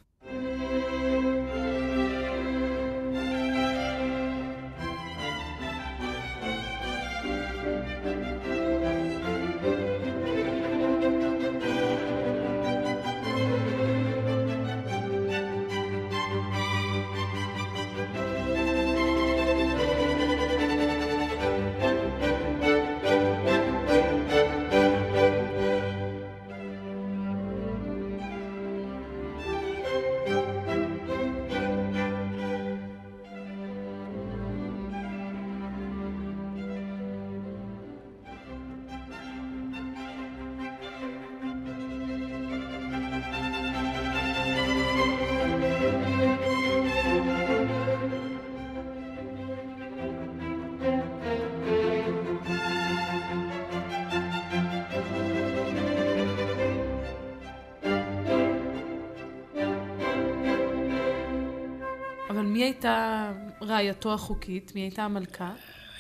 הייתה רעייתו החוקית? מי הייתה המלכה?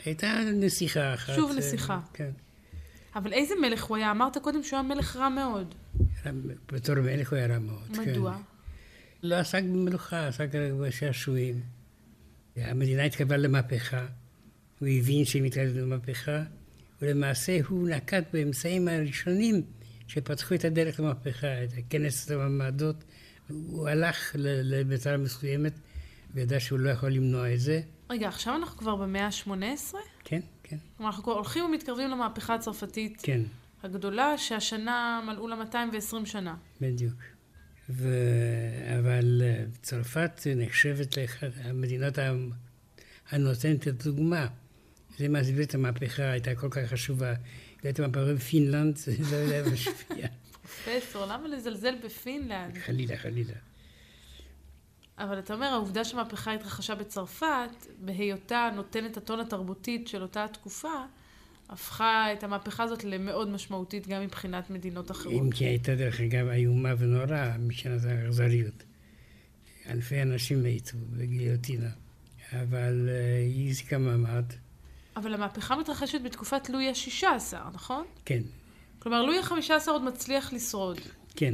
הייתה נסיכה אחת. שוב אה, נסיכה. כן. אבל איזה מלך הוא היה? אמרת קודם שהוא היה מלך רע מאוד. בתור מלך הוא היה רע מאוד. כן. מדוע? לא עסק במלוכה, עסק רק בשעשועים. המדינה התקבלה למהפכה, הוא הבין שהיא מתקבלת למהפכה, ולמעשה הוא נקט באמצעים הראשונים שפתחו את הדרך למהפכה, את הכנס המעמדות. הוא הלך ל- למטרה מסוימת וידע שהוא לא יכול למנוע את זה. רגע, עכשיו אנחנו כבר במאה ה-18? כן, כן, כלומר, אנחנו כבר הולכים ומתקרבים למהפכה הצרפתית כן, הגדולה, שהשנה מלאו לה 220 שנה. בדיוק. ו... אבל אה, צרפת נחשבת לאחת המדינות הנותנת את הדוגמה. זה מסביר את המהפכה, הייתה כל כך חשובה. הייתה מהפכה בפינלנד, זה לא היה משפיע. פרופסור, למה לזלזל בפינלנד? חלילה, חלילה. אבל אתה אומר, העובדה שהמהפכה התרחשה בצרפת, בהיותה נותנת הטון התרבותית של אותה התקופה, הפכה את המהפכה הזאת למאוד משמעותית גם מבחינת מדינות אחרות. אם כי הייתה דרך אגב איומה ונוראה מבחינת האכזריות. אלפי אנשים מתו בגיליוטינה, אבל אה, היא החזיקה מעמד, אבל המהפכה מתרחשת בתקופת לואי ה-16, נכון? כן, כלומר, לואי ה-15 עוד מצליח לשרוד. כן.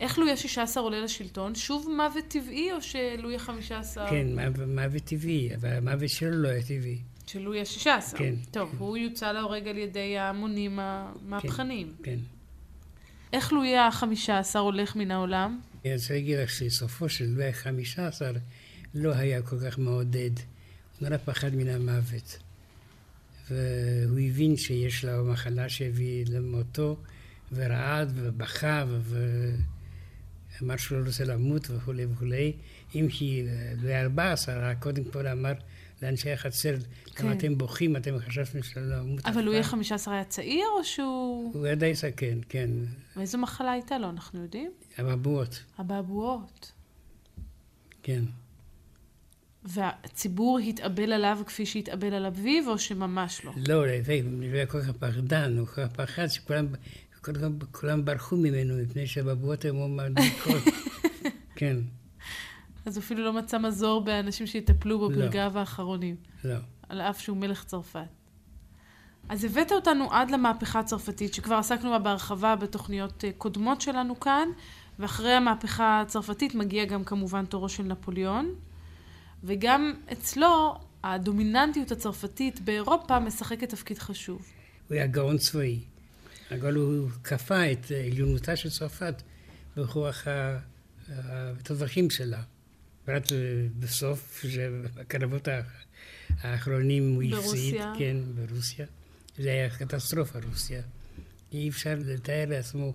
איך לואי ה-16 עולה לשלטון? שוב מוות טבעי או שלואי ה-15... כן, מוות- טבעי, אבל המוות שלו לא היה טבעי. של לואי ה-16. כן. טוב, הוא יוצא להורג על ידי ההמונים המהפכניים. כן. איך לואי ה-15 הולך מן העולם? אני רוצה להגיד לך שסופו של לואי ה-15 לא היה כל כך מעודד. הוא נורא פחד מן המוות. והוא הבין שיש לו מחלה שהביא למותו, ורעד ובכה, ואמר שהוא לא רוצה למות וכולי וכולי. אם כי לואי ה-14 קודם כל אמר לאנשי החצר, כן. למה אתם בוכים, אתם חשבתם שלא למות. אבל אף לואי פעם." ה-15 היה צעיר או שהוא... הוא היה די זקן, כן. ואיזו מחלה הייתה לו, אנחנו יודעים? אבעבועות, אבעבועות. כן. והציבור התאבל עליו כפי שהתאבל על אביו, או שממש לא? לא, להפך, הוא היה כל כך פחדן, הוא כל כך פחד שכולם כולם, כולם ברחו ממנו מפני שהבבואות היו מאוד מדליקות. כן, אז אפילו לא מצא מזור באנשים שיטפלו בו לא. ברגעיו האחרונים, לא. על אף שהוא מלך צרפת. אז הבאת אותנו עד למהפכה הצרפתית, שכבר עסקנו בה בהרחבה בתוכניות אה, קודמות שלנו כאן, ואחרי המהפכה הצרפתית מגיע גם כמובן תורו של נפוליאון, וגם אצלו הדומיננטיות הצרפתית באירופה משחקת תפקיד חשוב. הוא היה גאון צבאי, אבל הוא כפה את עליונותה של צרפת בכוח ה- הטווחים שלה. פרט בסוף, בקרבות האח- האחרונים הוא הפסיד. כן, ברוסיה. זה היה קטסטרופה, רוסיה. אי אפשר לתאר לעצמו,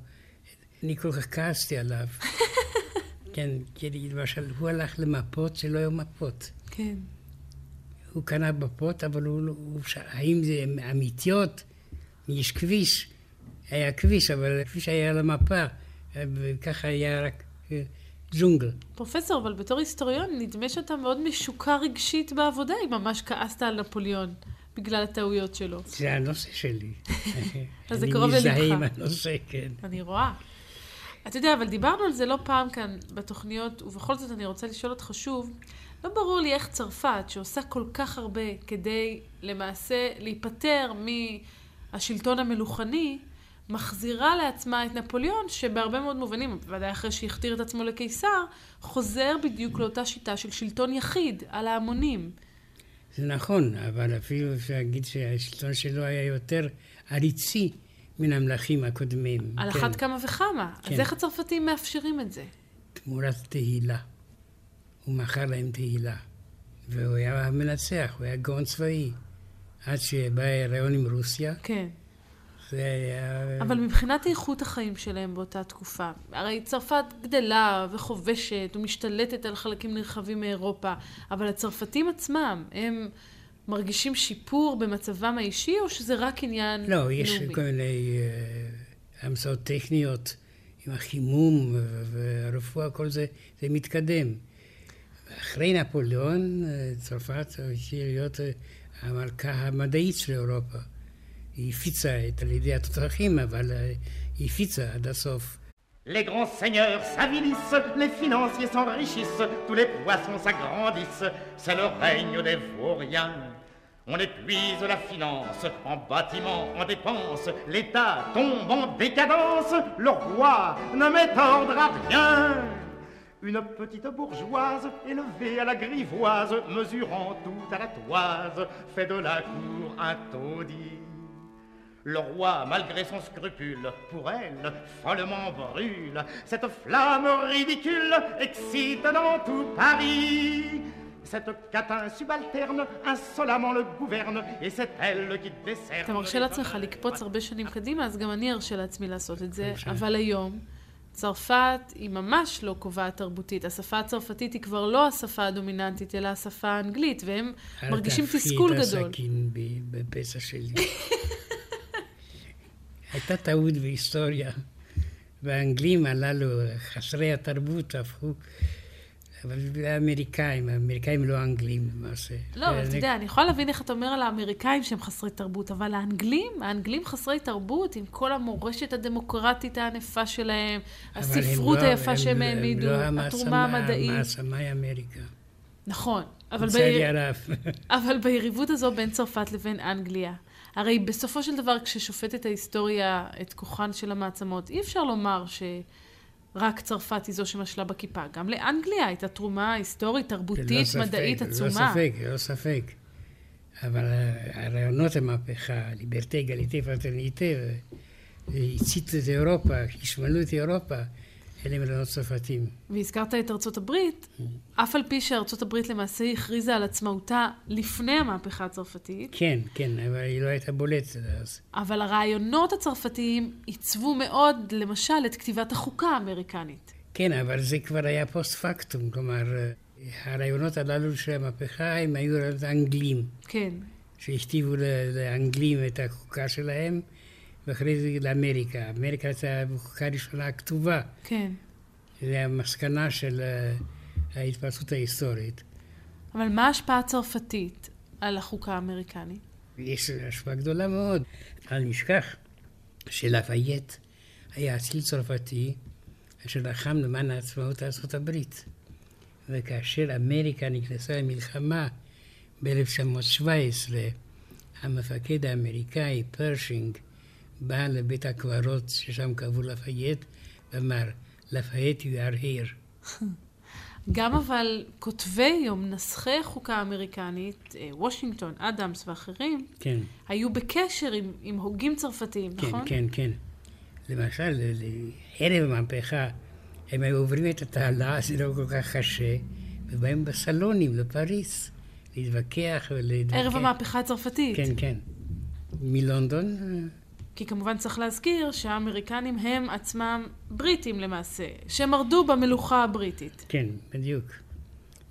אני כל כך כעסתי עליו. כן, כי למשל, הוא הלך למפות שלא היו מפות. כן. הוא קנה מפות, אבל הוא, לא- הוא. האם זה אמיתיות? יש כביש. היה כביש, אבל הכביש היה על המפה, וככה היה רק אה, ג'ונגל. פרופסור, אבל בתור היסטוריון, נדמה שאתה מאוד משוקע רגשית בעבודה, אם ממש כעסת על נפוליאון בגלל הטעויות שלו. זה הנושא שלי. אז זה קרוב אני מזדהה ללבך. עם הנושא, כן. אני רואה. אתה יודע, אבל דיברנו על זה לא פעם כאן בתוכניות, ובכל זאת אני רוצה לשאול אותך שוב, לא ברור לי איך צרפת, שעושה כל כך הרבה כדי למעשה להיפטר מהשלטון המלוכני, מחזירה לעצמה את נפוליאון, שבהרבה מאוד מובנים, בוודאי אחרי שהכתיר את עצמו לקיסר, חוזר בדיוק לאותה שיטה של שלטון יחיד על ההמונים. זה נכון, אבל אפילו אפשר להגיד שהשלטון שלו היה יותר עריצי מן המלכים הקודמים. על כן. אחת כמה וכמה. אז כן. איך הצרפתים מאפשרים את זה? תמורת תהילה. הוא מכר להם תהילה. והוא היה המנצח, הוא היה גאון צבאי. עד שבא ההיריון עם רוסיה, כן. זה היה... אבל מבחינת איכות החיים שלהם באותה תקופה, הרי צרפת גדלה וחובשת ומשתלטת על חלקים נרחבים מאירופה, אבל הצרפתים עצמם, הם מרגישים שיפור במצבם האישי, או שזה רק עניין לא, יש לאומי? כל מיני אה, המצאות טכניות עם החימום והרפואה, כל זה, זה מתקדם. אחרי נפוליאון, אה, צרפת התחילה להיות אה, המלכה המדעית של אירופה. היא הפיצה את על ידי התותחים, אבל אה, היא הפיצה עד הסוף. Les grands seigneurs s'avilissent, les financiers s'enrichissent, tous les poissons s'agrandissent, c'est le règne des vauriens. On épuise la finance, en bâtiments, en dépenses, l'État tombe en décadence, le roi ne met ordre à rien. Une petite bourgeoise élevée à la grivoise, mesurant tout à la toise, fait de la cour un taudis. Le roi, malgré son scrupule, pour elle, follement brûle. Cette flamme ridicule excite dans tout Paris. Cette catin subalterne insolemment le gouverne, et c'est elle qui décerne... אתה מרשה לעצמך לקפוץ הרבה שנים קדימה, אז גם אני ארשה לעצמי לעשות את זה, אבל היום... צרפת היא ממש לא קובעת תרבותית. השפה הצרפתית היא כבר לא השפה הדומיננטית, אלא השפה האנגלית, והם מרגישים תסכול גדול. אל תהפכי את הסכין בפסע שלי. הייתה טעות בהיסטוריה, והאנגלים הללו, חסרי התרבות, הפכו... אבל האמריקאים, האמריקאים לא אנגלים למעשה. לא, אבל אתה יודע, אני יכולה להבין איך אתה אומר על האמריקאים שהם חסרי תרבות, אבל האנגלים, האנגלים חסרי תרבות, עם כל המורשת הדמוקרטית הענפה שלהם, הספרות לא, היפה שהם העמידו, לא התרומה המדעית. המעצמה היא אמריקה. נכון, אבל, ביר... אבל ביריבות הזו בין צרפת לבין אנגליה, הרי בסופו של דבר, כששופטת ההיסטוריה את כוחן של המעצמות, אי אפשר לומר שרק צרפת היא זו שמשלה בכיפה. גם לאנגליה הייתה תרומה היסטורית, תרבותית, ללא ספק, מדעית עצומה. ללא ספק, ללא ספק. אבל הרעיונות המהפכה, liberté, égalité, fraternité, הציתו את אירופה, השלהיבו את אירופה. אלה רעיונות צרפתים. והזכרת את ארצות הברית, mm. אף על פי שארצות הברית למעשה הכריזה על עצמאותה לפני המהפכה הצרפתית. כן, כן, אבל היא לא הייתה בולטת אז. אבל הרעיונות הצרפתיים עיצבו מאוד, למשל, את כתיבת החוקה האמריקנית. כן, אבל זה כבר היה פוסט פקטום, כלומר, הרעיונות הללו של המהפכה הם היו רעיונות אנגלים. כן. שהכתיבו לאנגלים את החוקה שלהם. ואחרי זה לאמריקה. אמריקה הייתה החוקה הראשונה הכתובה. כן. זה המסקנה של ההתפרצות ההיסטורית. אבל מה ההשפעה הצרפתית על החוקה האמריקנית? יש השפעה גדולה מאוד. אל נשכח שלאפייט היה אציל צרפתי אשר לחם למען עצמאות ארצות הברית. וכאשר אמריקה נכנסה למלחמה ב-1917, המפקד האמריקאי פרשינג בא לבית הקברות ששם קברו לפייט, ואמר, לפייט you are here. גם אבל כותבי היום, נסחי החוקה האמריקנית, אה, וושינגטון, אדמס ואחרים, כן. היו בקשר עם, עם הוגים צרפתיים, כן, נכון? כן, כן. למשל, ערב המהפכה, הם היו עוברים את התעלה, זה לא כל כך קשה, ובאים בסלונים לפריס, להתווכח ולהתווכח. ערב המהפכה הצרפתית. כן, כן. מלונדון כי כמובן צריך להזכיר שהאמריקנים הם עצמם בריטים למעשה, שמרדו במלוכה הבריטית. כן, בדיוק.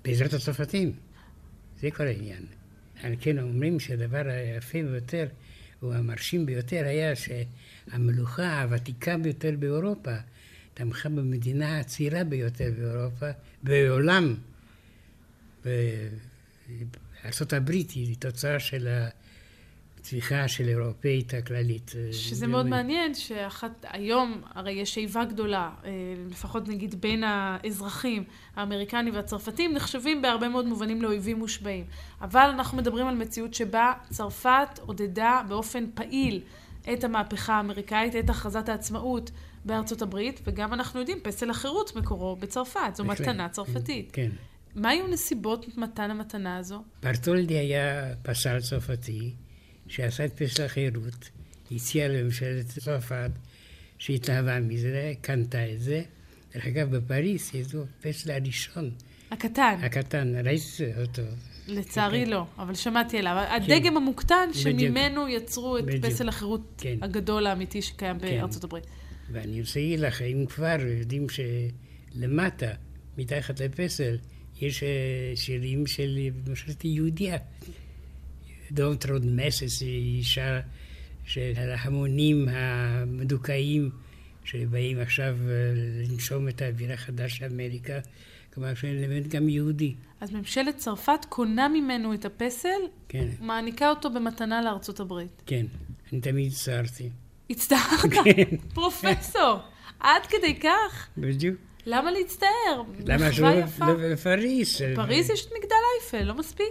בעזרת הצרפתים. זה כל העניין. על כן אומרים שהדבר היפה ביותר, או המרשים ביותר, היה שהמלוכה הוותיקה ביותר באירופה תמכה במדינה הצעירה ביותר באירופה, בעולם. בארצות היא תוצאה של ה... הצמיחה של אירופאית הכללית. אה, שזה מאוד מעניין שאחת, היום הרי יש איבה גדולה, אה, לפחות נגיד בין האזרחים האמריקנים והצרפתים, נחשבים בהרבה מאוד מובנים לאויבים מושבעים. אבל אנחנו מדברים על מציאות שבה צרפת עודדה באופן פעיל את המהפכה האמריקאית, את הכרזת העצמאות בארצות הברית, וגם אנחנו יודעים, פסל החירות מקורו בצרפת, זו מתנה צרפתית. כן. מה היו נסיבות מתן המתנה הזו? ברטולדי היה פסל צרפתי. שעשה את פסל החירות, הציע לממשלת צרפת שהתלהבה מזה, קנתה את זה. דרך אגב, בפריס יש לו הפסל הראשון. הקטן. הקטן, ראית אותו. לצערי כן. לא, אבל שמעתי עליו. כן. הדגם המוקטן שממנו יצרו את. פסל החירות כן. הגדול האמיתי שקיים. בארצות הברית. ואני רוצה להגיד לך, אם כבר יודעים שלמטה, מתחת לפסל, יש אה, שירים של ממשלת יהודיה. Road Messes היא אישה של ההמונים המדוכאים שבאים עכשיו לנשום את האוויר החדש של אמריקה, כלומר שהם אלמנט גם יהודי. אז ממשלת צרפת קונה ממנו את הפסל, כן. מעניקה אותו במתנה לארצות הברית. כן, אני תמיד הצטערתי. הצטערת? כן. פרופסור! עד כדי כך? בדיוק. למה להצטער? למה. לא- לפריס? בפריז יש את מגדל אייפל, לא מספיק?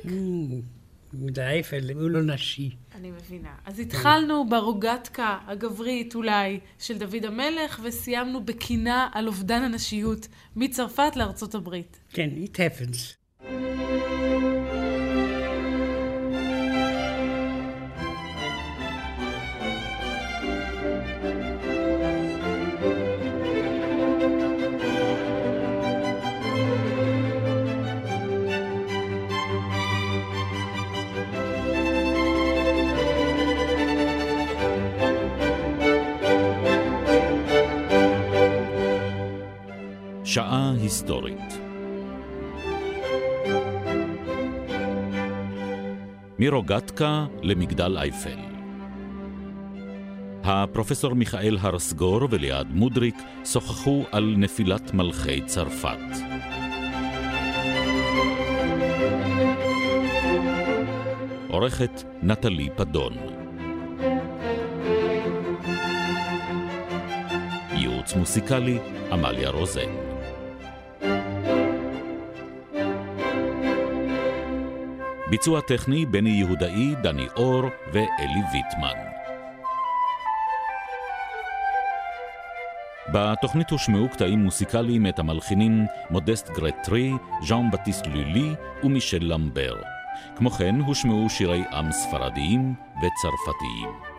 אייפל הוא לא נשי. אני מבינה. אז התחלנו ברוגטקה הגברית אולי של דוד המלך, וסיימנו בקינה על אובדן הנשיות מצרפת לארצות הברית. כן, it happens. היסטורית. מרוגטקה למגדל אייפל. הפרופסור מיכאל הרסגור וליעד מודריק שוחחו על נפילת מלכי צרפת. עורכת נטלי פדון. ייעוץ מוסיקלי עמליה רוזן ביצוע טכני בני יהודאי, דני אור ואלי ויטמן. בתוכנית הושמעו קטעים מוסיקליים מאת המלחינים מודסט גרטרי, ז'אן בטיסט לולי ומישל למבר. כמו כן הושמעו שירי עם ספרדיים וצרפתיים.